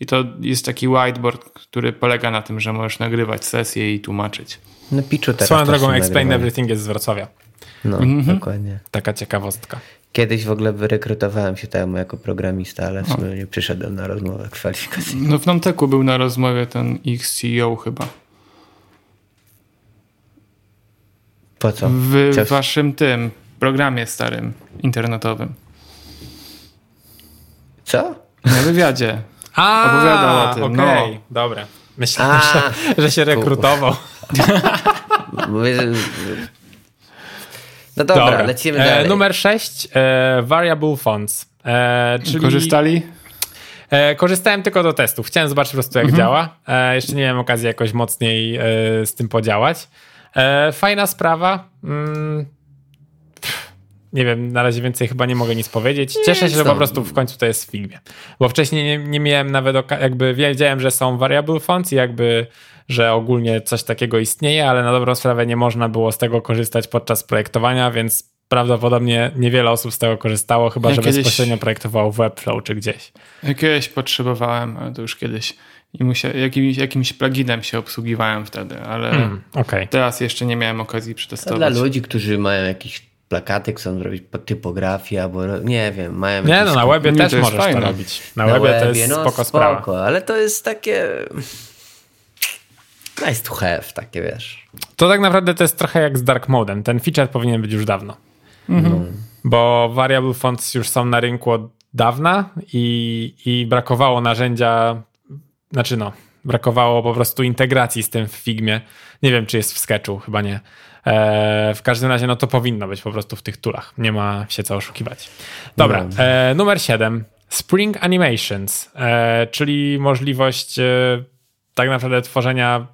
i to jest taki whiteboard, który polega na tym, że możesz nagrywać sesję i tłumaczyć. No Picchu teraz Swoją drogą Explain Everything jest z Wrocławia. No, mhm. dokładnie. Taka ciekawostka. Kiedyś w ogóle wyrekrutowałem się tam jako programista, ale w sumie nie przyszedłem na rozmowę kwalifikacyjną. No w Namteku był na rozmowie ten ich CEO chyba. Po co? W waszym tym programie starym, internetowym. Co? Na wywiadzie. A, Opowiadał o tym. Okej, okay. no. dobra. Myślałem, że, że się rekrutował. No dobra, dobra. lecimy e, dalej. E, numer 6, e, Variable Fonts. E, czyli... Korzystali? E, korzystałem tylko do testów. Chciałem zobaczyć po prostu, jak mhm. działa. E, jeszcze nie miałem okazji jakoś mocniej e, z tym podziałać. fajna sprawa. Mm, nie wiem, na razie więcej chyba nie mogę nic powiedzieć. Cieszę się, że po prostu w końcu to jest w filmie. Bo wcześniej nie, nie miałem nawet, jakby wiedziałem, że są variable fonts i jakby, że ogólnie coś takiego istnieje, ale na dobrą sprawę nie można było z tego korzystać podczas projektowania, więc prawdopodobnie niewiele osób z tego korzystało, chyba ja że kiedyś, bezpośrednio projektowało w Webflow czy gdzieś. Ja kiedyś potrzebowałem, ale to już kiedyś i musiał, jakimś, jakimś pluginem się obsługiwałem wtedy, ale mm, okay. teraz jeszcze nie miałem okazji przetestować. Dla ludzi, którzy mają jakiś plakaty, chcą zrobić pod typografię albo nie wiem, mają Nie, no na webie też możesz fajne. to robić. Na, na webie, webie, to jest no, spoko, spoko sprawa. ale to jest takie nice to have, takie wiesz. To tak naprawdę to jest trochę jak z dark modem. Ten feature powinien być już dawno. Mhm. No. Bo variable fonts już są na rynku od dawna i, i brakowało narzędzia, znaczy no, brakowało po prostu integracji z tym w Figmie. Nie wiem, czy jest w Sketchu, chyba nie. E, w każdym razie, no to powinno być po prostu w tych tulach. Nie ma się co oszukiwać. Dobra, no. e, numer 7. Spring Animations, e, czyli możliwość e, tak naprawdę tworzenia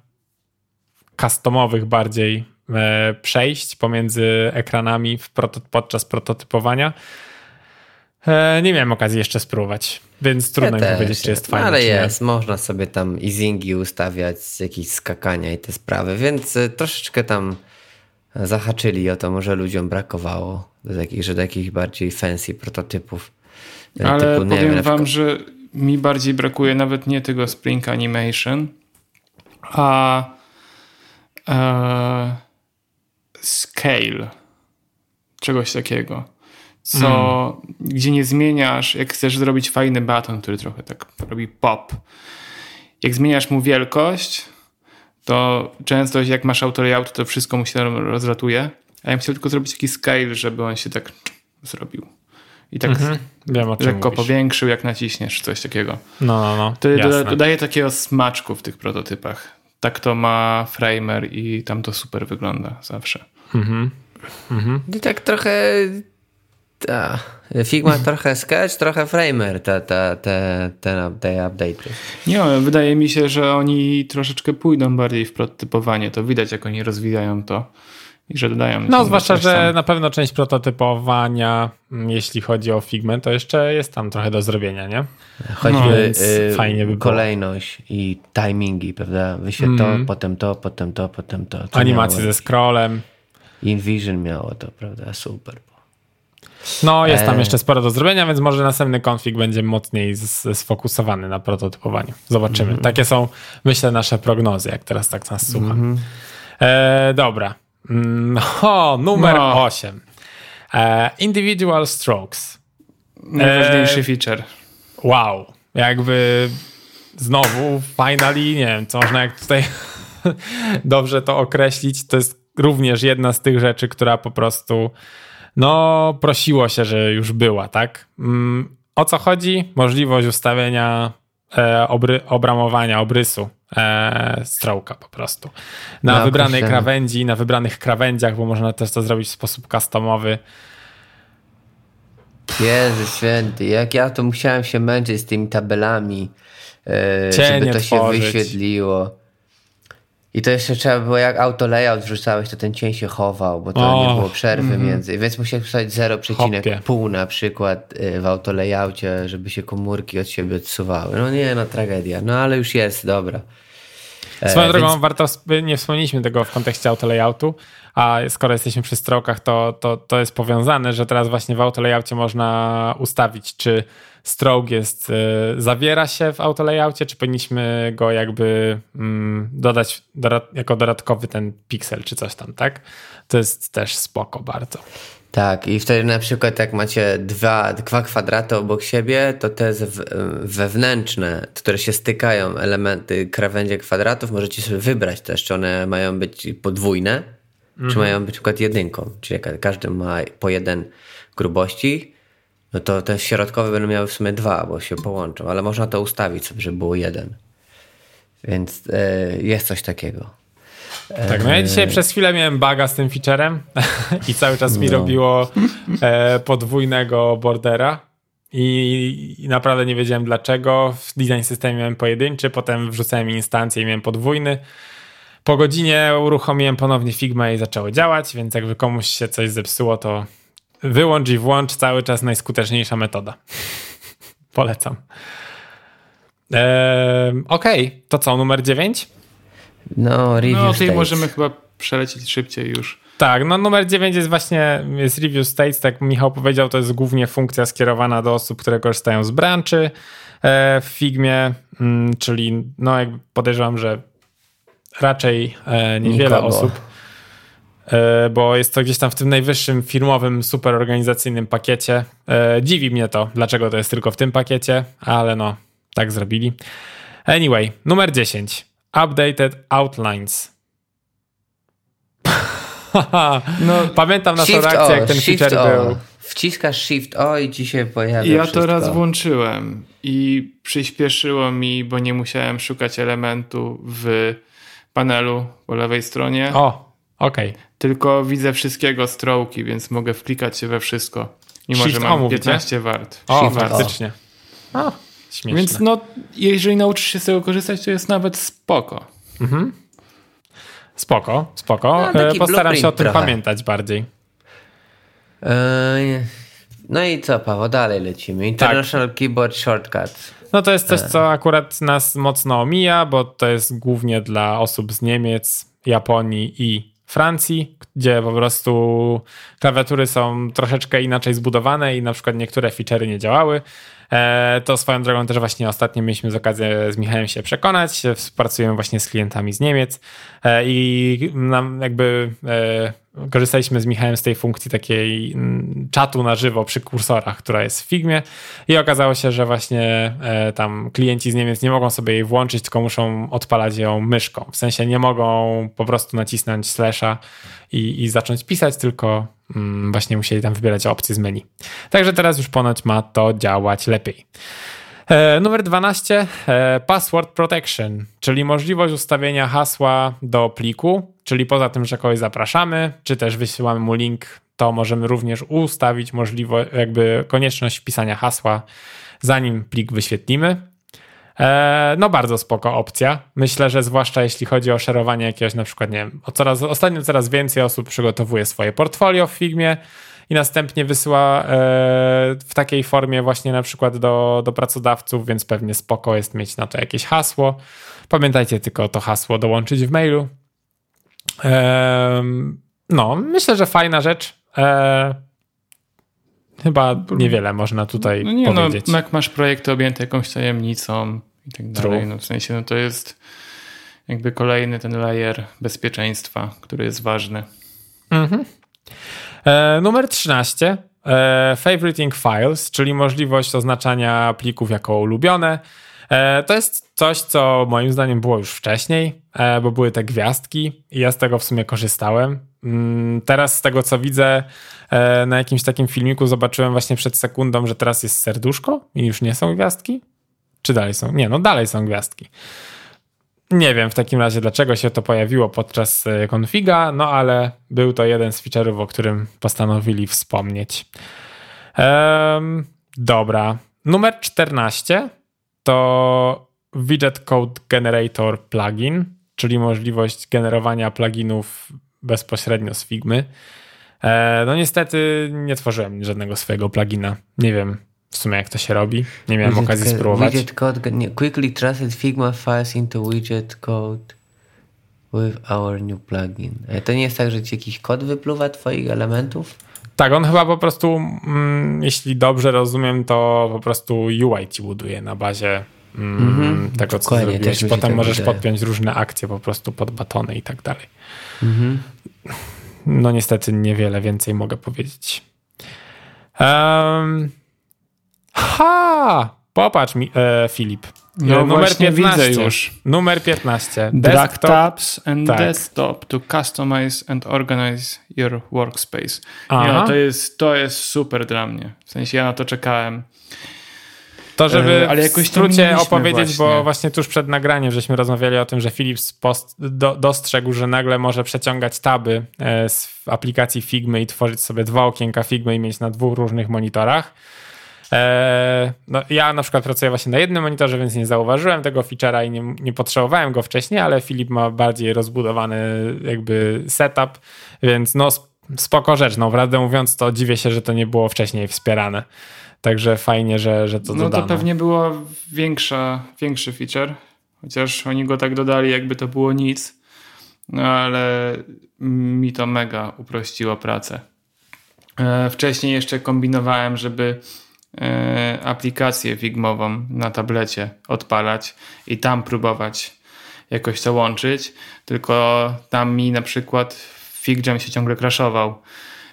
customowych bardziej e, przejść pomiędzy ekranami proto podczas prototypowania. E, nie miałem okazji jeszcze spróbować, więc trudno ja mi powiedzieć, czy jest fajne. Ale jest, można sobie tam easingi ustawiać, jakieś skakania i te sprawy, więc troszeczkę tam zahaczyli o to, może ludziom brakowało do takich, że takich bardziej fancy prototypów. E, Ale typu, powiem wiem, wam, że mi bardziej brakuje nawet nie tego Spring Animation, a, a Scale. Czegoś takiego. Co, mm. gdzie nie zmieniasz, jak chcesz zrobić fajny baton, który trochę tak robi pop. Jak zmieniasz mu wielkość, to często jak masz auto layout, to wszystko mu się rozlatuje. A ja bym chciał tylko zrobić taki scale, żeby on się tak zrobił. I tak mhm. Wiem, lekko mówisz. powiększył, jak naciśniesz, coś takiego. No, no, no. To dodaje, daje takiego smaczku w tych prototypach. Tak to ma Framer i tam to super wygląda zawsze. Mhm. Mhm. I tak trochę ta. Figma trochę sketch, trochę framer, te, te, te, te, te update. Nie, wydaje mi się, że oni troszeczkę pójdą bardziej w prototypowanie. To widać, jak oni rozwijają to i że dodają. No, zwłaszcza, że na pewno część prototypowania, mm, jeśli chodzi o Figmę, to jeszcze jest tam trochę do zrobienia, nie? Choćby no, y, fajnie by kolejność i timingi, prawda? Wyświetl mm. to, potem to, potem to, potem to. to Animacje ze scrollem. InVision miało to, prawda? Super. No, jest tam e. jeszcze sporo do zrobienia, więc może następny konfig będzie mocniej sfokusowany na prototypowaniu. Zobaczymy. Mm -hmm. Takie są, myślę, nasze prognozy, jak teraz tak nas słucha. Mm -hmm. e, dobra. No, numer no. 8. E, individual strokes. Najważniejszy e, feature. Wow. Jakby znowu finally, nie wiem, co można jak tutaj dobrze to określić. To jest również jedna z tych rzeczy, która po prostu no, prosiło się, że już była, tak? Mm, o co chodzi? Możliwość ustawienia e, obry, obramowania, obrysu e, strołka po prostu. Na no, wybranej krawędzi, na wybranych krawędziach, bo można też to zrobić w sposób customowy. Jezu święty, jak ja to musiałem się męczyć z tymi tabelami, e, żeby to tworzyć. się wyświetliło. I to jeszcze trzeba było, jak auto layout wrzucałeś, to ten cień się chował, bo to o, nie było przerwy mm. między. Więc musiałeś wstać 0,5 na przykład y, w auto layoutie, żeby się komórki od siebie odsuwały. No nie, no tragedia. No ale już jest, dobra. E, Swoją drogą, więc... warto, nie wspomnieliśmy tego w kontekście auto layoutu, a skoro jesteśmy przy strokach, to, to, to jest powiązane, że teraz właśnie w auto layoutie można ustawić, czy stroke jest, y, zawiera się w auto layoutie, czy powinniśmy go jakby mm, dodać jako dodatkowy ten piksel, czy coś tam, tak? To jest też spoko bardzo. Tak, i wtedy na przykład jak macie dwa, dwa kwadraty obok siebie, to te wewnętrzne, które się stykają, elementy krawędzie kwadratów, możecie sobie wybrać też, czy one mają być podwójne, mhm. czy mają być na przykład jedynką, czyli jak każdy ma po jeden grubości, no to te środkowe będą miały w sumie dwa, bo się połączą, ale można to ustawić sobie, żeby było jeden. Więc e, jest coś takiego. Tak, no ja dzisiaj przez chwilę miałem baga z tym featurem i cały czas mi no. robiło e, podwójnego bordera i, i, naprawdę nie wiedziałem dlaczego. W design systemie miałem pojedynczy, potem wrzucałem instancję i miałem podwójny. Po godzinie uruchomiłem ponownie Figma i zaczęło działać, więc jakby komuś się coś zepsuło, to wyłącz i włącz cały czas najskuteczniejsza metoda. Polecam. Eee, Okej, okay. to co, numer 9? No, review No, tutaj możemy chyba przelecieć szybciej już. Tak, no numer 9 jest właśnie jest review states, tak jak Michał powiedział, to jest głównie funkcja skierowana do osób, które korzystają z branchy e, w Figmie, mm, czyli no jakby podejrzewam, że raczej e, niewiele Nikogo. osób, e, bo jest to gdzieś tam w tym najwyższym firmowym, super organizacyjnym pakiecie. Dziwi mnie to, dlaczego to jest tylko w tym pakiecie, ale no, tak zrobili. Anyway, numer 10. Updated Outlines. no, Pamiętam naszą reakcję, jak ten feature o. był. Wciskasz Shift O i ci się pojawia Ja wszystko. to raz włączyłem i przyspieszyło mi, bo nie musiałem szukać elementu w panelu po lewej stronie. O, okej. Okay. Tylko widzę wszystkiego strołki, więc mogę wklikać się we wszystko. Mimo, Shift że mam o, 15 wart. O, faktycznie. O, śmieszne. Więc no, jeżeli nauczysz się z tego korzystać, to jest nawet spoko. Mhm. Spoko, spoko. No, Postaram się o tym trochę. pamiętać bardziej. No i co, Paweł, dalej lecimy. International tak. Keyboard Shortcuts. No to jest coś, co akurat nas mocno omija, bo to jest głównie dla osób z Niemiec, Japonii i Francji, gdzie po prostu klawiatury są troszeczkę inaczej zbudowane i na przykład niektóre feature'y nie działały. E, to swoją drogą też właśnie ostatnio mieliśmy z okazję z Michałem się przekonać. Współpracujemy właśnie z klientami z Niemiec e, i nam jakby e, korzystaliśmy z Michałem z tej funkcji takiej mm, czatu na żywo przy kursorach, która jest w Figmie i okazało się, że właśnie tam klienci z Niemiec nie mogą sobie jej włączyć, tylko muszą odpalać ją myszką. W sensie nie mogą po prostu nacisnąć slasha i, i zacząć pisać, tylko właśnie musieli tam wybierać opcje z menu. Także teraz już ponoć ma to działać lepiej. E, numer 12, e, Password Protection, czyli możliwość ustawienia hasła do pliku, czyli poza tym, że kogoś zapraszamy, czy też wysyłamy mu link, to możemy również ustawić możliwość, jakby konieczność wpisania hasła, zanim plik wyświetlimy. E, no bardzo spoko opcja. Myślę, że zwłaszcza jeśli chodzi o szerowanie jakiegoś na przykład, nie wiem, coraz, ostatnio coraz więcej osób przygotowuje swoje portfolio w Figmie i następnie wysyła e, w takiej formie właśnie na przykład do, do pracodawców, więc pewnie spoko jest mieć na to jakieś hasło. Pamiętajcie tylko to hasło dołączyć w mailu. No, myślę, że fajna rzecz. E, chyba niewiele można tutaj no nie, no, powiedzieć. No, jak masz projekty objęte jakąś tajemnicą, i tak dalej. No w sensie, no to jest jakby kolejny ten layer bezpieczeństwa, który jest ważny. Mhm. E, numer 13. E, favoriting files, czyli możliwość oznaczania plików jako ulubione. E, to jest coś, co moim zdaniem było już wcześniej, e, bo były te gwiazdki i ja z tego w sumie korzystałem. Mm, teraz z tego, co widzę e, na jakimś takim filmiku, zobaczyłem właśnie przed sekundą, że teraz jest serduszko i już nie są gwiazdki. Czy dalej są? Nie, no dalej są gwiazdki. Nie wiem w takim razie, dlaczego się to pojawiło podczas e, konfiga, no ale był to jeden z feature'ów, o którym postanowili wspomnieć. Um, dobra. Numer 14 to Widget Code Generator plugin, czyli możliwość generowania pluginów bezpośrednio z Figmy. E, no niestety nie tworzyłem żadnego swojego plugina. Nie wiem, w sumie jak to się robi. Nie miałem widget okazji spróbować. Widget code, nie, quickly translate Figma files into widget code with our new plugin. E, to nie jest tak, że ci jakiś kod wypluwa twoich elementów? Tak, on chyba po prostu, mm, jeśli dobrze rozumiem, to po prostu UI ci buduje na bazie mm, mm -hmm. tego, co Dokładnie, zrobiłeś. Potem tak możesz wydaje. podpiąć różne akcje po prostu pod batony i tak dalej. -hmm. No niestety niewiele więcej mogę powiedzieć. Um, Ha! Popatrz, mi, e, Filip. No numer 15 już. Numer 15. Desktop. Tabs and tak. desktop to customize and organize your workspace. No, to, jest, to jest super dla mnie. W sensie ja na to czekałem. To, żeby e, ale jakoś w skrócie opowiedzieć, właśnie. bo właśnie tuż przed nagraniem żeśmy rozmawiali o tym, że Philips post, do, dostrzegł, że nagle może przeciągać taby e, z aplikacji Figmy i tworzyć sobie dwa okienka Figmy i mieć na dwóch różnych monitorach. E, no, ja na przykład pracuję właśnie na jednym monitorze, więc nie zauważyłem tego feature'a i nie, nie potrzebowałem go wcześniej, ale Filip ma bardziej rozbudowany jakby setup, więc no spoko rzecz. No, prawdę mówiąc, to dziwię się, że to nie było wcześniej wspierane. Także fajnie, że, że to no dodano. No to pewnie było większa, większy feature, chociaż oni go tak dodali, jakby to było nic. No ale mi to mega uprościło pracę. E, wcześniej jeszcze kombinowałem, żeby aplikację Figmową na tablecie odpalać i tam próbować jakoś to łączyć, tylko tam mi na przykład FigJam się ciągle crashował,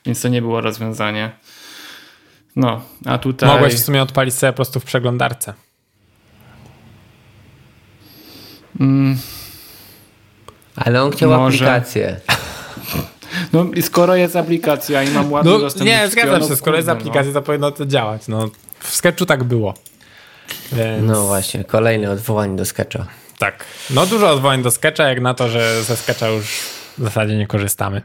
więc to nie było rozwiązanie. No, a tutaj... Mogłeś w sumie odpalić sobie po prostu w przeglądarce. Mm. Ale on chciał Może. aplikację. No i skoro jest aplikacja i mam ładny no, dostęp Nie, zgadzam się, skoro jest no. aplikacja, to powinno to działać. No, w Sketchu tak było. Więc... No właśnie, kolejne odwołanie do Sketcha. Tak. No dużo odwołań do Sketcha, jak na to, że ze Sketcha już w zasadzie nie korzystamy.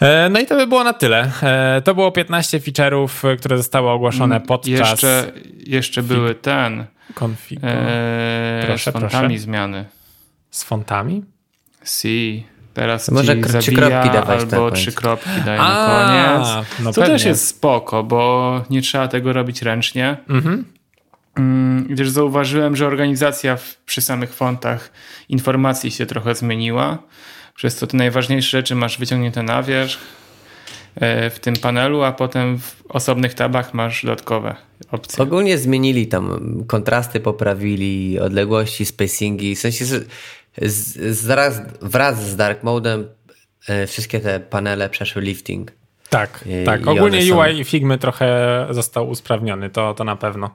E, no i to by było na tyle. E, to było 15 feature'ów, które zostały ogłoszone mm, podczas... Jeszcze, jeszcze były ten... Konfigu. E, proszę, z fontami proszę. zmiany. Z fontami? Si. Teraz może trzy kropki dawać albo trzy kropki daje na koniec. No to pewnie. też jest spoko, bo nie trzeba tego robić ręcznie. Mhm. Mm, gdyż zauważyłem, że organizacja w, przy samych fontach informacji się trochę zmieniła. Przez co te najważniejsze rzeczy masz wyciągnięte na wierzch e, w tym panelu, a potem w osobnych tabach masz dodatkowe opcje. Ogólnie zmienili tam kontrasty, poprawili odległości, spacingi. W sensie z, zaraz, wraz z Dark Modem e, wszystkie te panele przeszły lifting. Tak, I, tak. I Ogólnie UI są... Figmy trochę został usprawniony, to, to na pewno.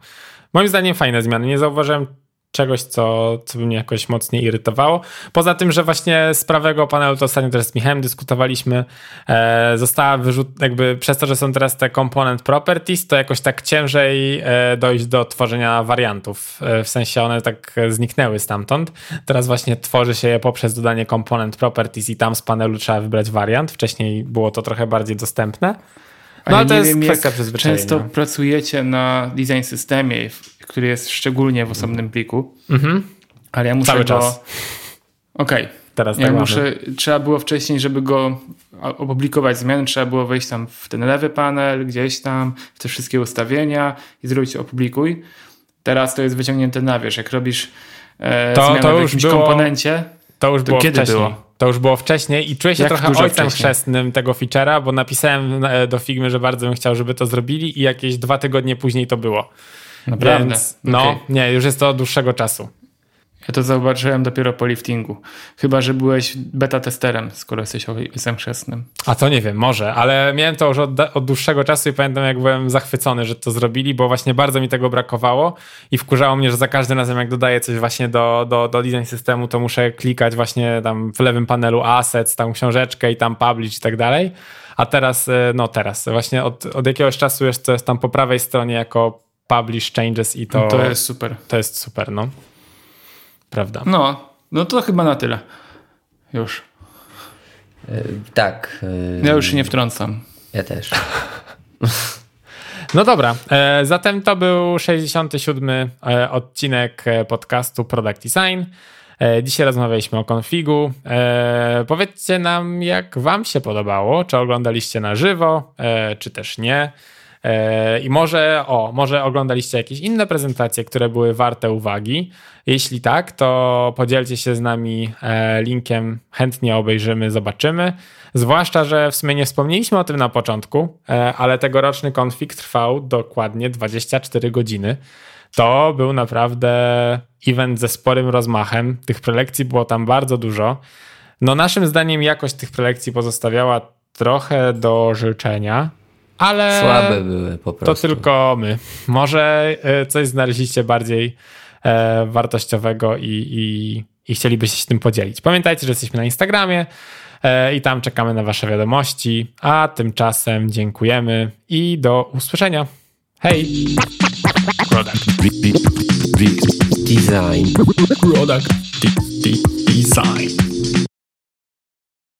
Moim zdaniem fajne zmiany. Nie zauważyłem czegoś, co, co by mnie jakoś mocniej irytowało. Poza tym, że właśnie z prawego panelu, to ostatnio też z Michałem dyskutowaliśmy, e, została wyrzut, jakby przez to, że są teraz te component properties, to jakoś tak ciężej e, dojść do tworzenia wariantów. E, w sensie one tak zniknęły stamtąd. Teraz właśnie tworzy się je poprzez dodanie component properties i tam z panelu trzeba wybrać wariant. Wcześniej było to trochę bardziej dostępne. No ale to jest kwestia przyzwyczajenia. Często pracujecie na design systemie, który jest szczególnie w osobnym pliku. Mhm. Ale ja muszę Cały go... czas. Okej. Okay. Teraz ja tak muszę, trzeba było wcześniej, żeby go opublikować zmiany, trzeba było wejść tam w ten lewy panel, gdzieś tam, w te wszystkie ustawienia i zrobić opublikuj. Teraz to jest wyciągnięte na wierzch. Jak robisz e, to, zmianę to w jakimś było, komponencie, to już to było kiedy wcześniej. Było? To już było wcześniej i czuję się Jak trochę ojcem wcześniej? chrzestnym tego feature'a, bo napisałem e, do Figmy, że bardzo bym chciał, żeby to zrobili i jakieś dwa tygodnie później to było. Naprawdę? Więc, no, okay. nie, już jest to od dłuższego czasu. Ja to zauważyłem dopiero po liftingu. Chyba, że byłeś beta testerem, skoro jesteś ojcem chrzestnym. A to nie wiem, może, ale miałem to już od, od, dłuższego czasu i pamiętam, jak byłem zachwycony, że to zrobili, bo właśnie bardzo mi tego brakowało i wkurzało mnie, że za każdym razem, jak dodaję coś właśnie do, do, do design systemu, to muszę klikać właśnie tam w lewym panelu assets, tam książeczkę i tam publish i tak dalej. A teraz, e, no teraz, właśnie od, od jakiegoś czasu jest to jest tam po prawej stronie jako publish changes i to... To jest super. To jest super, no. Prawda. No, no to chyba na tyle. Już. Yy, tak. Yy... Ja już się nie wtrącam. Ja też. No dobra, e, zatem to był 67 e, odcinek podcastu Product Design. Dzisiaj rozmawialiśmy o konfigu. Powiedzcie nam, jak Wam się podobało, czy oglądaliście na żywo, czy też nie. I może, o, może oglądaliście jakieś inne prezentacje, które były warte uwagi. Jeśli tak, to podzielcie się z nami e, linkiem, chętnie obejrzymy, zobaczymy. Zwłaszcza, że w sumie nie wspomnieliśmy o tym na początku, e, ale tegoroczny konfig trwał dokładnie 24 godziny. To był naprawdę event ze sporym rozmachem. Tych prelekcji było tam bardzo dużo. No, naszym zdaniem jakość tych prelekcji pozostawiała trochę do życzenia, ale. Słabe były po prostu. To tylko my. Może e, coś znaleźliście bardziej e, wartościowego i, i, i chcielibyście się tym podzielić. Pamiętajcie, że jesteśmy na Instagramie e, i tam czekamy na Wasze wiadomości. A tymczasem dziękujemy i do usłyszenia. Hej! Product. Design. Product. Design.